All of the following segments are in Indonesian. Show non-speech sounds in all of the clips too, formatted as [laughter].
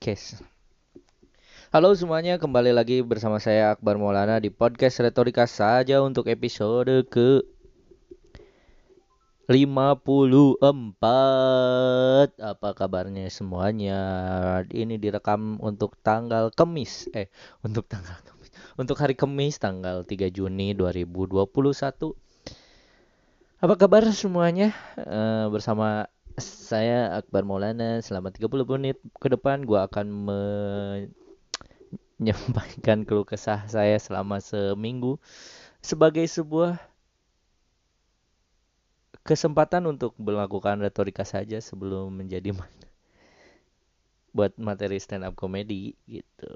Podcast. Halo semuanya, kembali lagi bersama saya Akbar Maulana di podcast Retorika saja untuk episode ke 54. Apa kabarnya semuanya? Ini direkam untuk tanggal Kemis. Eh, untuk tanggal Kemis. Untuk hari Kemis tanggal 3 Juni 2021. Apa kabar semuanya? Eh, bersama saya Akbar Maulana selama 30 menit ke depan gua akan menyampaikan keluh kesah saya selama seminggu sebagai sebuah kesempatan untuk melakukan retorika saja sebelum menjadi buat materi stand up comedy gitu.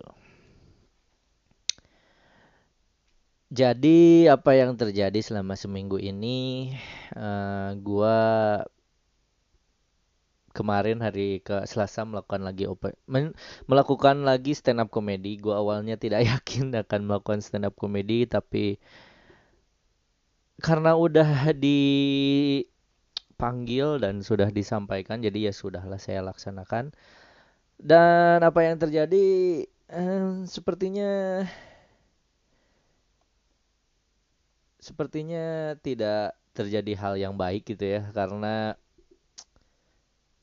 Jadi apa yang terjadi selama seminggu ini uh, gua kemarin hari ke Selasa melakukan lagi open men, melakukan lagi stand up comedy. Gue awalnya tidak [laughs] yakin akan melakukan stand up comedy tapi karena udah dipanggil dan sudah disampaikan jadi ya sudahlah saya laksanakan. Dan apa yang terjadi eh, sepertinya sepertinya tidak terjadi hal yang baik gitu ya karena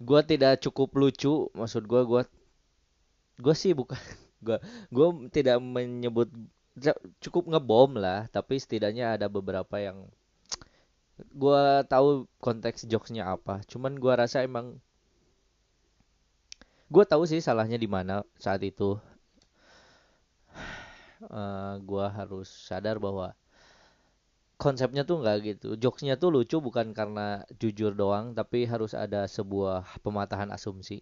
gue tidak cukup lucu maksud gue gue gue sih bukan [laughs] gue gue tidak menyebut cukup ngebom lah tapi setidaknya ada beberapa yang gue tahu konteks jokesnya apa. Cuman gue rasa emang gue tahu sih salahnya di mana saat itu. Uh, [sighs] eh, gue harus sadar bahwa konsepnya tuh nggak gitu. Jokesnya tuh lucu bukan karena jujur doang, tapi harus ada sebuah pematahan asumsi.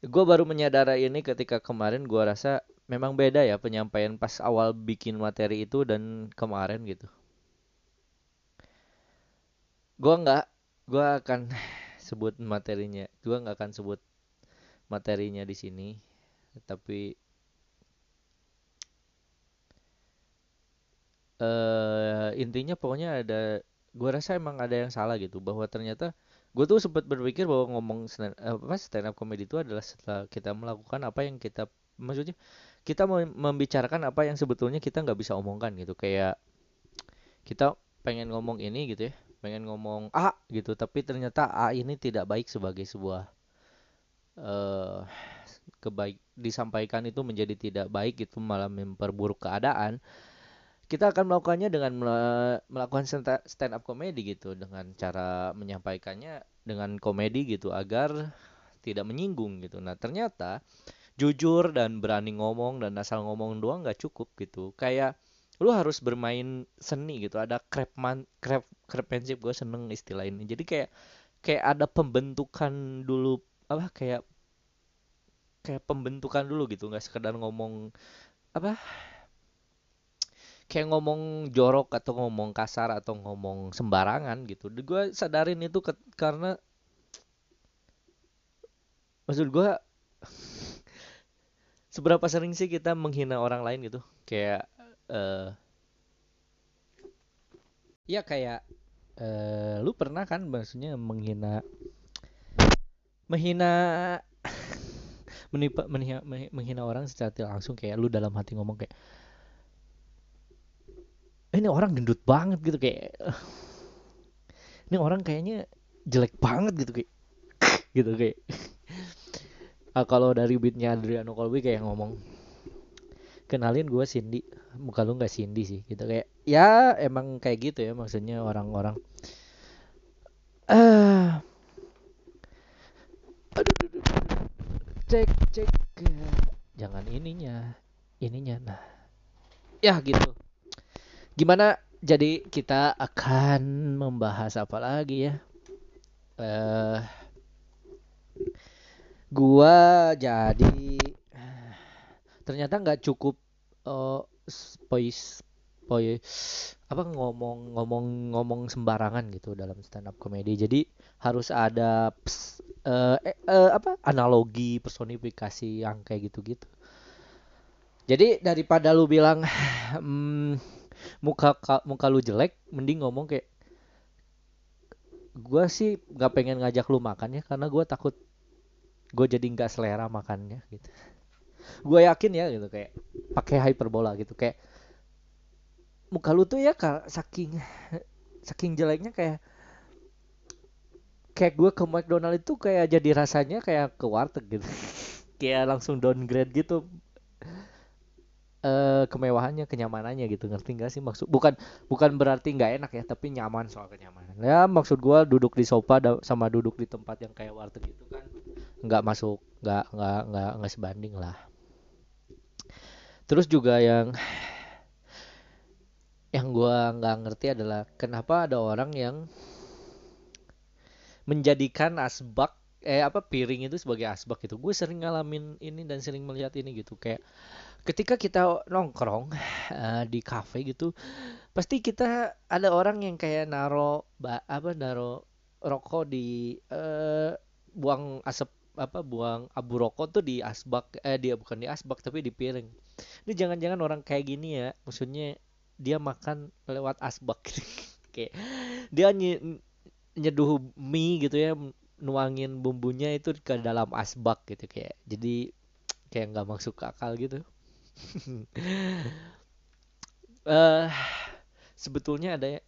Gue baru menyadari ini ketika kemarin gue rasa memang beda ya penyampaian pas awal bikin materi itu dan kemarin gitu. Gue nggak, gue akan [sighs] sebut materinya, gue nggak akan sebut materinya di sini, tapi uh, intinya pokoknya ada gue rasa emang ada yang salah gitu bahwa ternyata gue tuh sempat berpikir bahwa ngomong stand, apa stand up comedy itu adalah setelah kita melakukan apa yang kita maksudnya kita membicarakan apa yang sebetulnya kita nggak bisa omongkan gitu. Kayak kita pengen ngomong ini gitu ya pengen ngomong A gitu tapi ternyata A ini tidak baik sebagai sebuah uh, kebaik disampaikan itu menjadi tidak baik itu malah memperburuk keadaan kita akan melakukannya dengan melakukan stand up comedy gitu dengan cara menyampaikannya dengan komedi gitu agar tidak menyinggung gitu. Nah ternyata jujur dan berani ngomong dan asal ngomong doang nggak cukup gitu. Kayak lu harus bermain seni gitu. Ada craftsman crap craftsmanship gue seneng istilah ini. Jadi kayak kayak ada pembentukan dulu apa kayak kayak pembentukan dulu gitu nggak sekedar ngomong apa kayak ngomong jorok atau ngomong kasar atau ngomong sembarangan gitu. Gue sadarin itu ke, karena maksud gue [laughs] seberapa sering sih kita menghina orang lain gitu. Kayak uh, ya kayak uh, lu pernah kan maksudnya menghina menghina [laughs] menipa menghina, menghina orang secara langsung kayak lu dalam hati ngomong kayak ini orang gendut banget gitu kayak [laughs] ini orang kayaknya jelek banget gitu kayak [laughs] gitu kayak. [laughs] Ah, kalau dari beatnya Adriano Colby kayak ngomong kenalin gue Cindy. Muka lu nggak Cindy sih gitu kayak ya emang kayak gitu ya maksudnya orang-orang. Aduh, aduh. cek cek. Jangan ininya ininya nah. Ya gitu Gimana jadi kita akan membahas apa lagi ya? Eh uh, gua jadi ternyata nggak cukup uh, pois poi apa ngomong ngomong ngomong sembarangan gitu dalam stand up comedy jadi harus ada ps, uh, eh, uh, apa analogi personifikasi yang kayak gitu gitu jadi daripada lu bilang hmm, muka muka lu jelek mending ngomong kayak gue sih nggak pengen ngajak lu makan ya karena gue takut gue jadi nggak selera makannya gitu. Gue yakin ya gitu kayak pakai hyperbola gitu kayak muka lu tuh ya saking saking jeleknya kayak kayak gue ke McDonald itu kayak jadi rasanya kayak ke warteg gitu. [laughs] Kayak langsung downgrade gitu eh kemewahannya kenyamanannya gitu. Ngerti gak sih maksud? Bukan bukan berarti nggak enak ya tapi nyaman soal kenyamanan. Ya maksud gua duduk di sofa sama duduk di tempat yang kayak warteg gitu kan nggak masuk nggak nggak nggak nggak sebanding lah. Terus juga yang yang gua nggak ngerti adalah kenapa ada orang yang menjadikan asbak eh apa piring itu sebagai asbak gitu. Gue sering ngalamin ini dan sering melihat ini gitu. Kayak ketika kita nongkrong uh, di cafe gitu pasti kita ada orang yang kayak naro apa naro rokok di uh, buang asap apa buang abu rokok tuh di asbak eh dia bukan di asbak tapi di piring. Ini jangan-jangan orang kayak gini ya maksudnya dia makan lewat asbak. [laughs] Kayak dia ny nyeduh mie gitu ya nuangin bumbunya itu ke dalam asbak gitu kayak. Jadi kayak nggak masuk akal gitu uh, [laughs] sebetulnya ada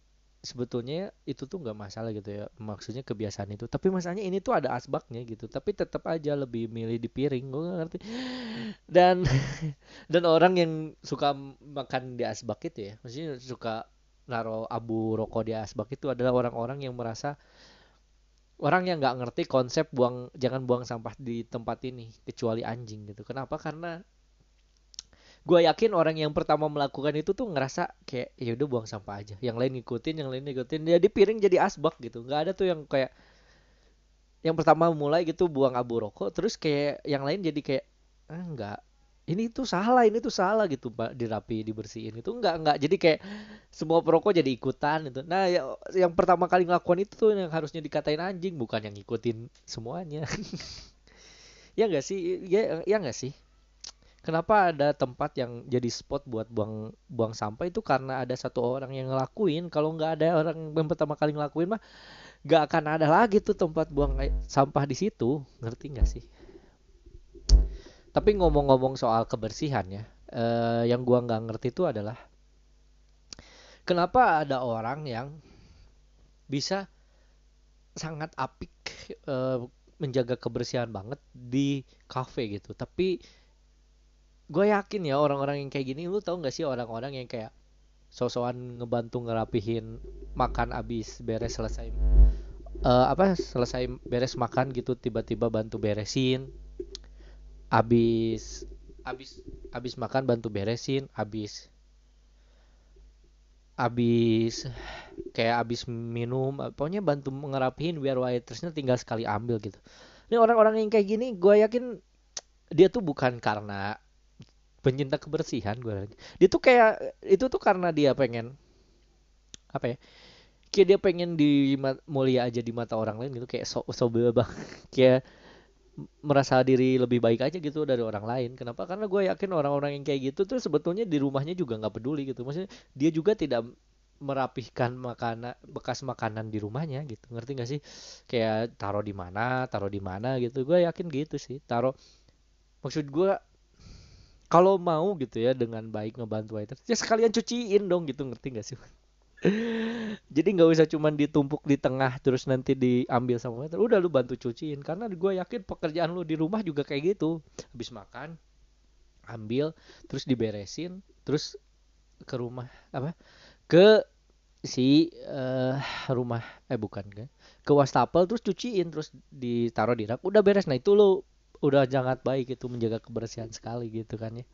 sebetulnya itu tuh nggak masalah gitu ya maksudnya kebiasaan itu. Tapi masalahnya ini tuh ada asbaknya gitu tapi tetap aja lebih milih di piring gue gak ngerti. Dan [laughs] dan orang yang suka makan di asbak itu ya maksudnya suka naro abu rokok di asbak itu adalah orang-orang yang merasa orang yang nggak ngerti konsep buang jangan buang sampah di tempat ini kecuali anjing gitu. Kenapa? Karena gue yakin orang yang pertama melakukan itu tuh ngerasa kayak ya udah buang sampah aja. Yang lain ngikutin yang lain ngikutin. Jadi piring jadi asbak gitu. Nggak ada tuh yang kayak yang pertama mulai gitu buang abu rokok terus kayak yang lain jadi kayak ah, enggak ini tuh salah ini tuh salah gitu pak dirapi dibersihin. Itu enggak enggak jadi kayak semua perokok jadi ikutan itu nah ya, yang pertama kali ngelakuin itu tuh yang harusnya dikatain anjing bukan yang ngikutin semuanya. [laughs] Ya enggak sih? Ya ya enggak sih kenapa ada tempat yang jadi spot buat buang buang sampah? Itu karena ada satu orang yang ngelakuin. Kalau nggak ada orang yang pertama kali ngelakuin mah nggak akan ada lagi tuh tempat buang sampah di situ. Ngerti nggak sih? Tapi ngomong-ngomong soal kebersihan ya eh, yang gua nggak ngerti itu adalah kenapa ada orang yang bisa sangat apik eh, menjaga kebersihan banget di cafe gitu. Tapi gue yakin ya orang-orang yang kayak gini lu tau gak sih orang-orang yang kayak sosokan ngebantu ngerapihin makan abis beres selesai uh, apa selesai beres makan gitu tiba-tiba bantu beresin abis abis abis makan bantu beresin abis abis kayak abis minum pokoknya bantu ngerapihin biar waitersnya tinggal sekali ambil gitu. Ini orang-orang yang kayak gini gue yakin dia tuh bukan karena pencinta kebersihan gue dia tuh kayak itu tuh karena dia pengen apa ya kayak dia pengen di mulia aja di mata orang lain gitu kayak so so bang [laughs] kayak merasa diri lebih baik aja gitu dari orang lain. Kenapa? Karena gue yakin orang-orang yang kayak gitu tuh sebetulnya di rumahnya juga nggak peduli gitu. Maksudnya dia juga tidak merapihkan makanan bekas makanan di rumahnya gitu. Ngerti gak sih? Kayak taruh di mana taruh di mana gitu. Gue yakin gitu sih. Taruh maksud gue kalau mau gitu ya dengan baik ngebantu waiter ya sekalian cuciin dong gitu ngerti gak sih? [laughs] Jadi nggak usah cuman ditumpuk di tengah terus nanti diambil sama waiter. Udah lu bantu cuciin karena gue yakin pekerjaan lu di rumah juga kayak gitu. Habis makan ambil terus diberesin terus ke rumah apa? Ke si uh, rumah eh bukan kan ke wastafel terus cuciin terus ditaruh di rak. Udah beres nah itu lo udah sangat baik itu menjaga kebersihan sekali gitu kan ya.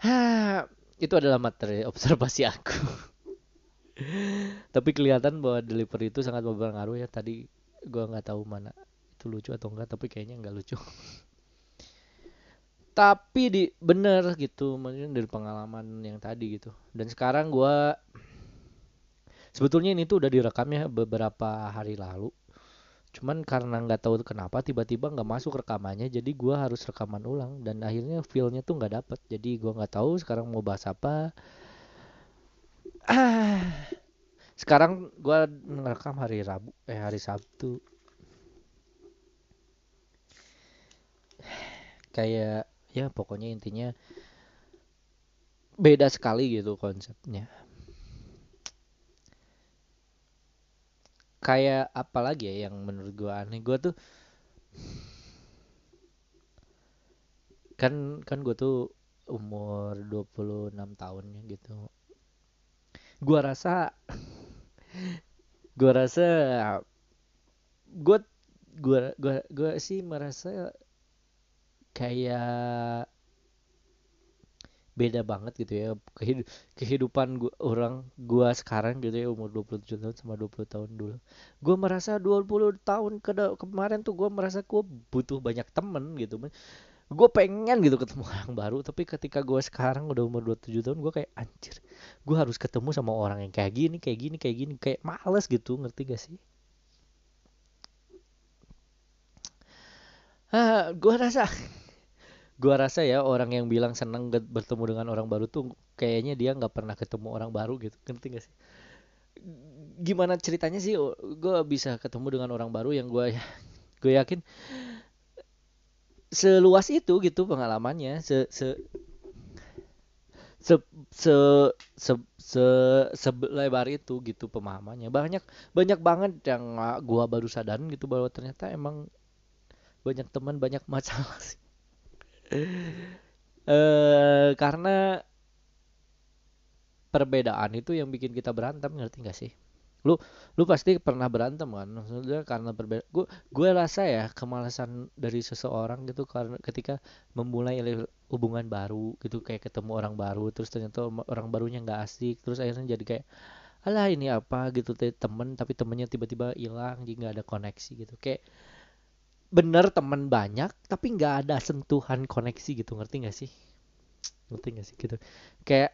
[sighs] Itu adalah materi [laughs] observasi aku. tapi kelihatan bahwa delivery itu sangat berpengaruh ya tadi gua nggak tahu mana itu lucu atau enggak tapi kayaknya nggak lucu [laughs] tapi di bener gitu maksudnya dari pengalaman yang tadi gitu dan sekarang gua sebetulnya ini tuh udah direkamnya beberapa hari lalu cuman karena nggak tahu kenapa tiba-tiba nggak masuk rekamannya jadi gue harus rekaman ulang. Dan akhirnya feelnya tuh nggak dapet. Jadi gue nggak tahu sekarang mau bahas apa. [sighs] Sekarang gue ngerekam hari Rabu eh hari Sabtu. [sighs] Kayak ya pokoknya intinya beda sekali gitu konsepnya kayak apa lagi ya yang menurut gua aneh? Gua tuh kan kan gua tuh umur 26 tahunnya gitu. Gua rasa gua rasa gua gua gua gua sih merasa kayak beda banget gitu ya. Kehid- kehidupan gua, orang gua sekarang gitu ya umur 27 tahun sama 20 tahun dulu. Gua merasa 20 tahun ke kemarin tuh gua merasa gua butuh banyak temen gitu gue pengen gitu ketemu [laughs] orang baru tapi ketika gue sekarang udah umur 27 tahun gue kayak anjir gue harus ketemu sama orang yang kayak gini kayak gini kayak gini. Kayak males gitu ngerti gak sih? Ah gue rasa [laughs] gua rasa ya orang yang bilang seneng bertemu dengan orang baru tuh kayaknya dia nggak pernah ketemu orang baru gitu. Ngerti gak sih? Gimana ceritanya sih? Gue bisa ketemu dengan orang baru yang gue [laughs] gue yakin seluas itu gitu pengalamannya. Se se se se se se selebar itu gitu pemahamannya. Banyak banyak banget yang gua baru sadar gitu bahwa ternyata emang banyak teman banyak masalah sih [laughs] eh karena perbedaan itu yang bikin kita berantem ngerti gak sih? Lu lu pasti pernah berantem kan? Maksudnya karena berbeda gue gue rasa ya kemalasan dari seseorang gitu karena ketika memulai hubungan baru gitu kayak ketemu orang baru terus ternyata orang barunya nggak asik terus akhirnya jadi kayak alah ini apa? gitu temen tapi temennya tiba-tiba hilang jadi nggak ada koneksi gitu. Kayak bener temen banyak tapi nggak ada sentuhan koneksi gitu ngerti nggak sih? Ngerti nggak sih? Gitu. Kayak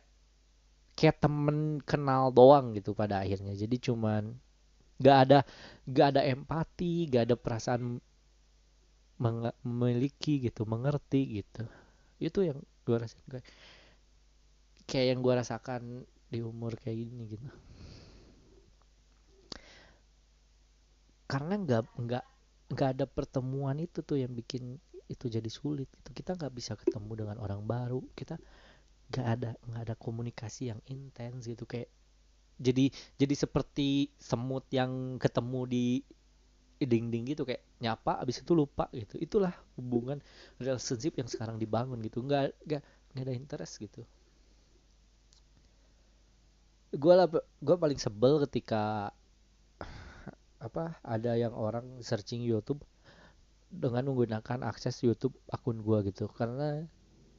kayak temen kenal doang gitu pada akhirnya. Jadi cuman nggak ada nggak ada empati nggak ada perasaan memiliki gitu mengerti gitu. Itu yang gue rasain kayak kayak yang gue rasakan di umur kayak gini gitu. Karena nggak nggak nggak ada pertemuan itu tuh yang bikin itu jadi sulit itu kita nggak bisa ketemu dengan orang baru. Kita nggak ada nggak ada komunikasi yang intens gitu. Kayak jadi jadi seperti semut yang ketemu di dinding gitu. Kayak nyapa abis itu lupa gitu. Itulah hubungan relationship yang sekarang dibangun gitu. Nggak nggak nggak ada interest gitu. Gue lah gue paling sebel ketika apa ada yang orang searching YouTube dengan menggunakan akses YouTube akun gua gitu karena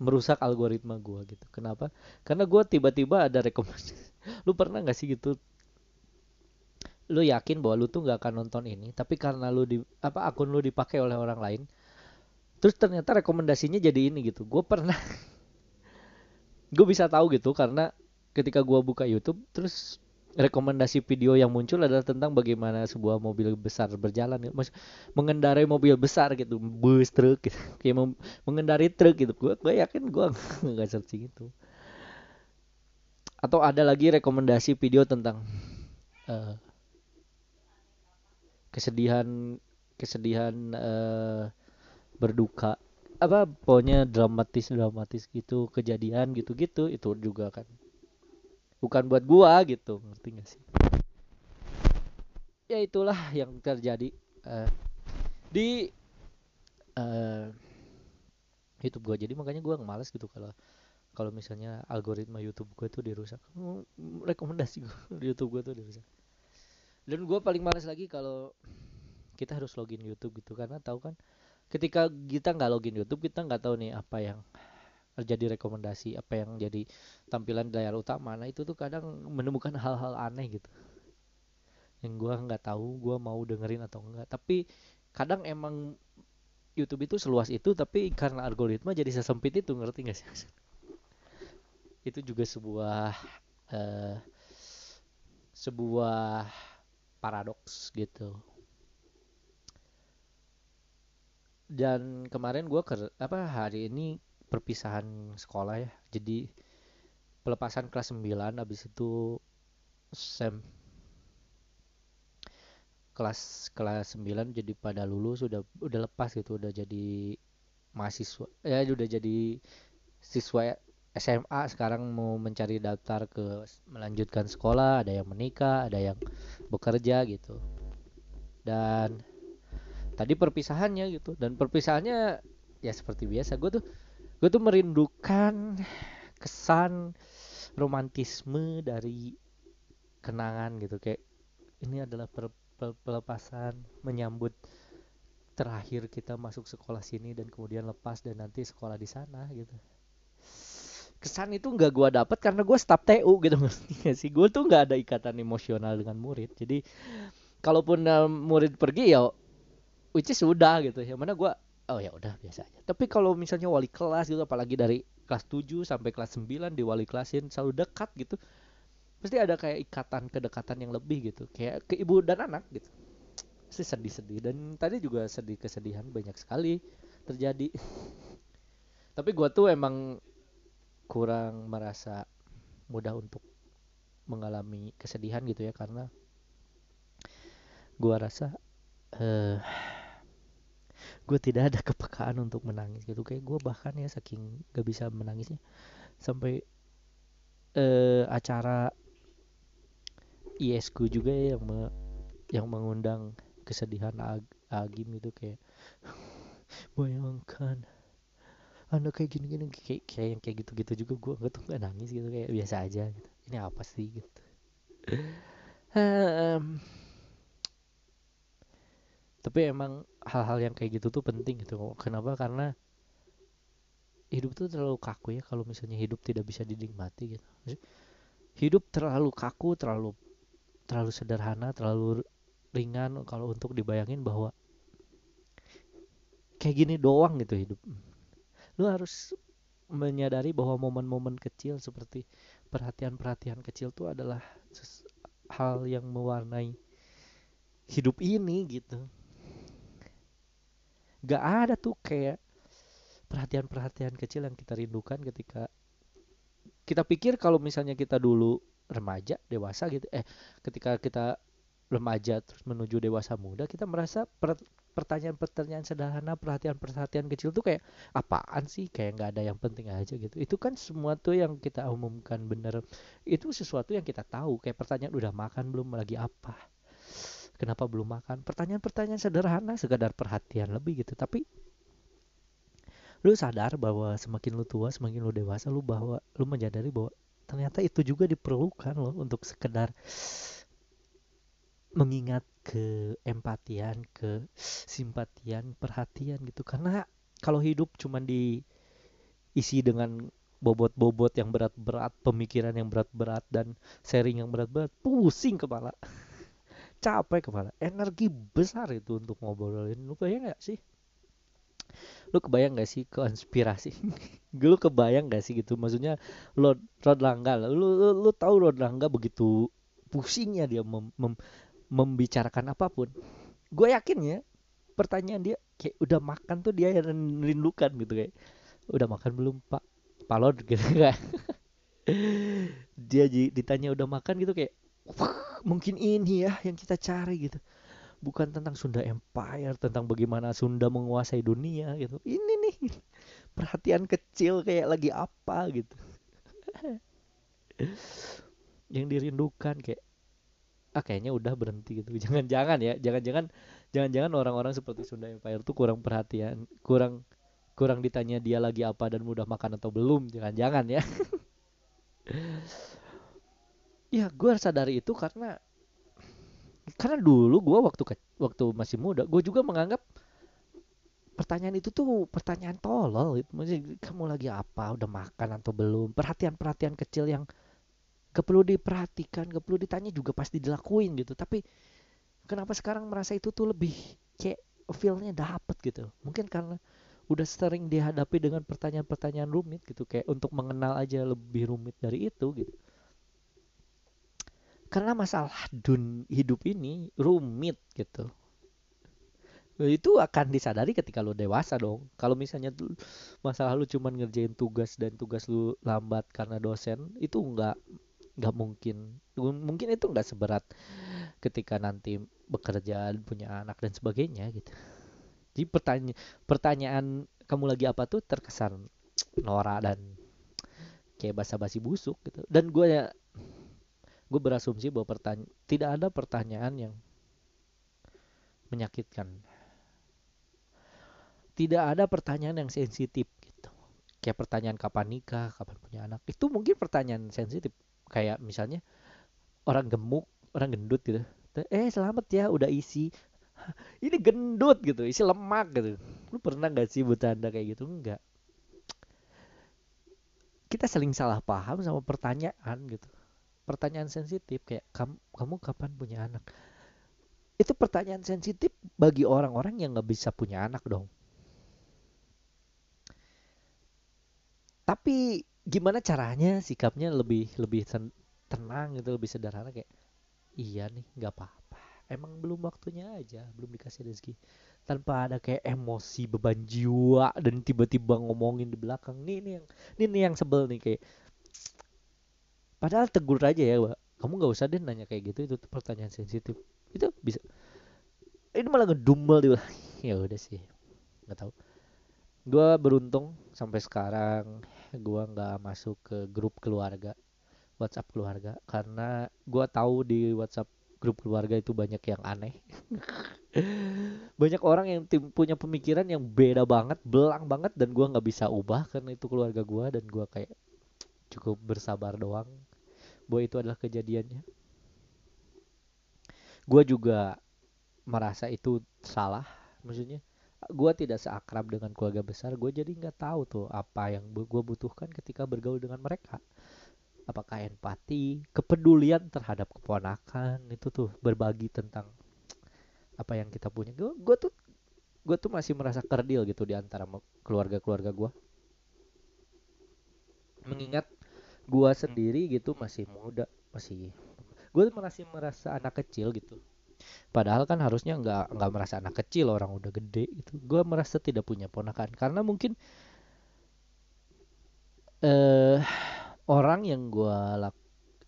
merusak algoritma gua gitu. Kenapa? Karena gua tiba-tiba ada rekomendasi. [laughs] Lu pernah nggak sih gitu? Lu yakin bahwa lu tuh nggak akan nonton ini, tapi karena lu di apa akun lu dipakai oleh orang lain, terus ternyata rekomendasinya jadi ini gitu. Gue pernah, [laughs] gue bisa tahu gitu karena ketika gua buka YouTube, terus rekomendasi video yang muncul adalah tentang bagaimana sebuah mobil besar berjalan Mas, mengendarai mobil besar gitu. Bus truk gitu. [laughs] kayak mengendarai truk gitu. Gue gue yakin gue [laughs] nggak searching itu. Atau ada lagi rekomendasi video tentang uh, kesedihan kesedihan uh, berduka. Apa pokoknya dramatis dramatis gitu kejadian gitu gitu itu juga kan bukan buat gua gitu ngerti gak sih? Ya itulah yang terjadi uh, di uh, YouTube gua. Jadi makanya gua males gitu kalau kalau misalnya algoritma YouTube gua tuh dirusak. Rekomendasi [laughs] YouTube gua tuh dirusak. Dan gua paling males lagi kalau kita harus login YouTube gitu. Karena tahu kan ketika kita nggak login YouTube kita nggak tahu nih apa yang jadi rekomendasi apa yang jadi tampilan di layar utama. Nah itu tuh kadang menemukan hal-hal aneh gitu. Yang gue nggak tahu gue mau dengerin atau enggak tapi kadang emang YouTube itu seluas itu tapi karena algoritma jadi sesempit itu ngerti gak sih? [laughs] Itu juga sebuah uh, sebuah paradoks gitu. Dan kemarin gue ke apa hari ini perpisahan sekolah ya. Jadi pelepasan kelas 9 habis itu sem kelas kelas 9 jadi pada lulus udah udah lepas gitu udah jadi mahasiswa ya udah jadi siswa SMA sekarang mau mencari daftar ke melanjutkan sekolah ada yang menikah ada yang bekerja gitu. Dan tadi perpisahannya gitu. Dan perpisahannya ya seperti biasa gue tuh gue tuh merindukan kesan romantisme dari kenangan gitu. Kayak ini adalah pelepasan menyambut terakhir kita masuk sekolah sini dan kemudian lepas dan nanti sekolah di sana gitu. Kesan itu nggak gue dapet karena gue staf TU gitu. [laughs] Ngerti sih? Gue tuh nggak ada ikatan emosional dengan murid. Jadi kalaupun uh, murid pergi ya which is sudah gitu. Yang mana gue oh ya udah biasa aja. Tapi kalau misalnya wali kelas gitu apalagi dari kelas 7 sampai kelas 9 di wali kelasin selalu dekat gitu pasti ada kayak ikatan kedekatan yang lebih gitu. Kayak ke ibu dan anak gitu. Pasti sedih-sedih. Dan tadi juga sedih kesedihan banyak sekali terjadi. [laughs] Tapi gue tuh emang kurang merasa mudah untuk mengalami kesedihan gitu ya karena gua rasa uh, gue tidak ada [laughs] kepekaan untuk menangis gitu. Kayak gue bahkan ya saking gak bisa menangisnya sampai uh, acara ISku juga ya yang me, yang mengundang kesedihan Ag Agim itu kayak [laughs] bayangkan anda kayak gini gini kayak kayak yang kayak gitu gitu juga gue nggak tuh nggak nangis gitu kayak biasa aja gitu. Ini apa sih? gitu. [laughs] Um, tapi emang hal-hal yang kayak gitu tuh penting gitu. Kenapa? Karena hidup tuh terlalu kaku ya kalau misalnya hidup tidak bisa dinikmati gitu. Hidup terlalu kaku terlalu terlalu sederhana terlalu ringan kalau untuk dibayangin bahwa kayak gini doang gitu hidup. Lu harus menyadari bahwa momen-momen kecil seperti perhatian-perhatian kecil itu adalah hal yang mewarnai hidup ini gitu gak ada tuh kayak perhatian-perhatian kecil yang kita rindukan ketika kita pikir kalau misalnya kita dulu remaja dewasa gitu eh ketika kita remaja terus menuju dewasa muda kita merasa per, pertanyaan-pertanyaan sederhana, perhatian-perhatian kecil tuh kayak apaan sih? Kayak nggak ada yang penting aja gitu. Itu kan semua tuh yang kita umumkan bener. Itu sesuatu yang kita tahu. Kayak pertanyaan udah makan belum? Lagi apa? Kenapa belum makan? Pertanyaan-pertanyaan sederhana, sekadar perhatian lebih gitu. Tapi lu sadar bahwa semakin lu tua, semakin lu dewasa, lu bahwa lu menyadari bahwa ternyata itu juga diperlukan loh untuk sekedar mengingat ke empatian, ke simpatian, perhatian gitu. Karena kalau hidup cuma diisi dengan bobot-bobot yang berat-berat, pemikiran yang berat-berat dan sharing yang berat-berat, pusing kepala. Capek kepala. Energi besar itu untuk ngobrolin. Lu kebayang gak sih? Lu kebayang gak sih konspirasi? [laughs] lu kebayang gak sih gitu? Maksudnya Lord Rod Langga, lu, lu, lu tahu Rod Langga begitu pusingnya dia mem, mem, membicarakan apa pun gue yakin ya pertanyaan dia kayak udah makan tuh dia yang rindukan gitu kayak udah makan belum pak palon [laughs] gitu kan dia ditanya udah makan gitu kayak mungkin ini ya yang kita cari gitu. Bukan tentang Sunda Empire tentang bagaimana Sunda menguasai dunia gitu. Ini nih perhatian kecil kayak lagi apa gitu. [laughs] Yang dirindukan kayak ah kayaknya udah berhenti gitu. [laughs] Jangan-jangan ya jangan-jangan jangan-jangan orang-orang seperti Sunda Empire tuh kurang perhatian kurang kurang ditanya dia lagi apa dan mudah makan atau belum. Jangan-jangan ya [laughs] ya gue sadari itu karena karena dulu gue waktu waktu masih muda gue juga menganggap pertanyaan itu tuh pertanyaan tolol. Gitu. Maksudnya, kamu lagi apa? Udah makan atau belum? Perhatian-perhatian kecil yang gak perlu diperhatikan gak perlu ditanya juga pasti dilakuin gitu. Tapi kenapa sekarang merasa itu tuh lebih kayak feelnya dapet gitu? Mungkin karena udah sering dihadapi dengan pertanyaan-pertanyaan rumit gitu kayak untuk mengenal aja lebih rumit dari itu gitu karena masalah dun hidup ini rumit gitu. Itu akan disadari ketika lu dewasa dong. Kalau misalnya tuh masalah lu cuman ngerjain tugas dan tugas lu lambat karena dosen itu enggak nggak mungkin. Mungkin itu nggak seberat ketika nanti bekerja punya anak dan sebagainya gitu. Jadi pertanyaan pertanyaan kamu lagi apa tuh terkesan norak dan kayak basa-basi busuk gitu. Dan gue ya gue berasumsi bahwa pertanyaan tidak ada pertanyaan yang menyakitkan. Tidak ada pertanyaan yang sensitif gitu. Kayak pertanyaan kapan nikah kapan punya anak. Itu mungkin pertanyaan sensitif. Kayak misalnya orang gemuk orang gendut gitu. Eh selamat ya udah isi. [laughs] Ini gendut gitu. Isi lemak gitu. Lu pernah gak sih bertanda kayak gitu? Enggak kita saling salah paham sama pertanyaan gitu pertanyaan sensitif kayak kamu kamu kapan punya anak? Itu pertanyaan sensitif bagi orang-orang yang nggak bisa punya anak dong. Tapi gimana caranya sikapnya lebih lebih tenang gitu lebih sederhana kayak iya nih nggak apa-apa. Emang belum waktunya aja belum dikasih rezeki. Tanpa ada kayak emosi beban jiwa dan tiba-tiba ngomongin di belakang nih ini yang ini nih yang sebel nih kayak padahal tegur aja ya Mbak. kamu nggak usah deh nanya kayak gitu itu pertanyaan sensitif. Itu bisa. Ini malah ngedumel di [laughs] ya udah sih. Nggak tahu. Gue beruntung sampai sekarang gue nggak masuk ke grup keluarga WhatsApp keluarga. Karena gue tahu di WhatsApp grup keluarga itu banyak yang aneh. [laughs] Banyak orang yang tim punya pemikiran yang beda banget belang banget dan gua nggak bisa ubah karena itu keluarga gua dan gua kayak cukup bersabar doang bahwa itu adalah kejadiannya gua juga merasa itu salah maksudnya gua tidak seakrab dengan keluarga besar gue jadi nggak tahu tuh apa yang gue butuhkan ketika bergaul dengan mereka apakah empati, kepedulian terhadap keponakan itu tuh berbagi tentang apa yang kita punya. Gue gue tuh gue tuh masih merasa kerdil gitu di antara keluarga-keluarga gue. Mengingat gue sendiri gitu masih muda, masih gue masih merasa anak kecil gitu. Padahal kan harusnya nggak nggak merasa anak kecil orang udah gede gitu. Gue merasa tidak punya ponakan karena mungkin eh orang yang gue lak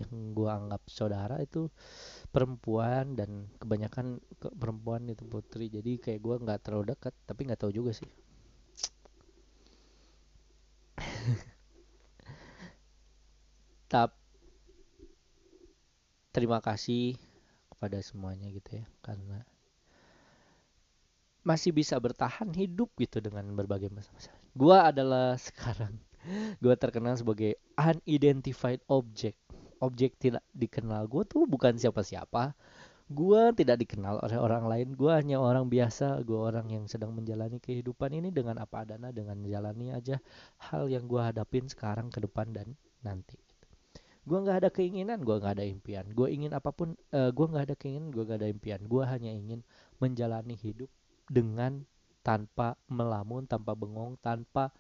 yang gue anggap saudara itu perempuan dan kebanyakan ke perempuan itu putri jadi kayak gue nggak terlalu dekat tapi nggak tahu juga sih tap terima kasih kepada semuanya gitu ya karena masih bisa bertahan hidup gitu dengan berbagai masalah. Gua adalah [laughs] sekarang gue terkenal sebagai unidentified object. Objek tidak dikenal gue tuh bukan siapa-siapa. Gue tidak dikenal oleh orang lain gue hanya orang biasa gue orang yang sedang menjalani kehidupan ini dengan apa adanya dengan menjalani aja hal yang gue hadapin sekarang ke depan dan nanti gue nggak ada keinginan gue nggak ada impian. Gue ingin apa pun uh, eh, gue nggak ada keinginan gue nggak ada impian. Gue hanya ingin menjalani hidup dengan tanpa melamun tanpa bengong tanpa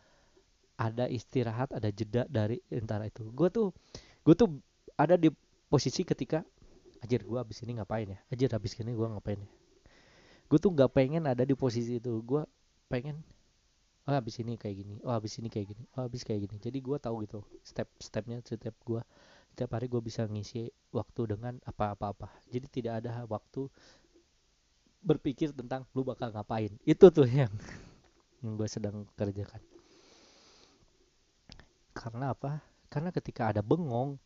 ada istirahat ada jeda dari antara itu. Gue tuh gue tuh ada di posisi ketika ajar gue abis ini ngapain ya? Ajar abis ini gue ngapain ya? Gue tuh nggak pengen ada di posisi itu. Gue pengen oh abis ini kayak gini oh abis ini kayak gini oh abis kayak gini. Jadi gue tahu gitu step stepnya step gue setiap hari gue bisa ngisi waktu dengan apa-apa apa jadi tidak ada waktu berpikir tentang lu bakal ngapain. Itu tuh yang [laughs] yang gue sedang kerjakan. Karena apa? Karena ketika ada bengong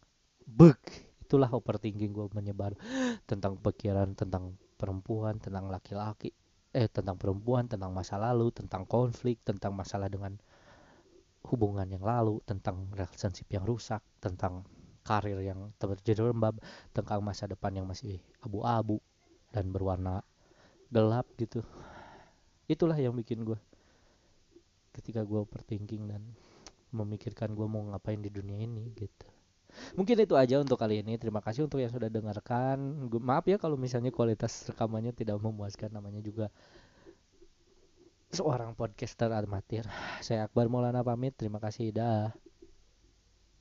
beg itulah overthinking gue menyebar [gasps] tentang pikiran tentang perempuan tentang laki-laki eh tentang perempuan tentang masa lalu tentang konflik tentang masalah dengan hubungan yang lalu tentang relationship yang rusak tentang karir yang terjadi lembab tentang masa depan yang masih abu-abu dan berwarna gelap gitu. Itulah yang bikin gue ketika gue overthinking dan memikirkan gue mau ngapain di dunia ini gitu. Mungkin itu aja untuk kali ini. Terima kasih untuk yang sudah dengarkan. Gue maaf ya kalau misalnya kualitas rekamannya tidak memuaskan. Namanya juga seorang podcaster amatir. Saya Akbar Maulana pamit. Terima kasih. Dah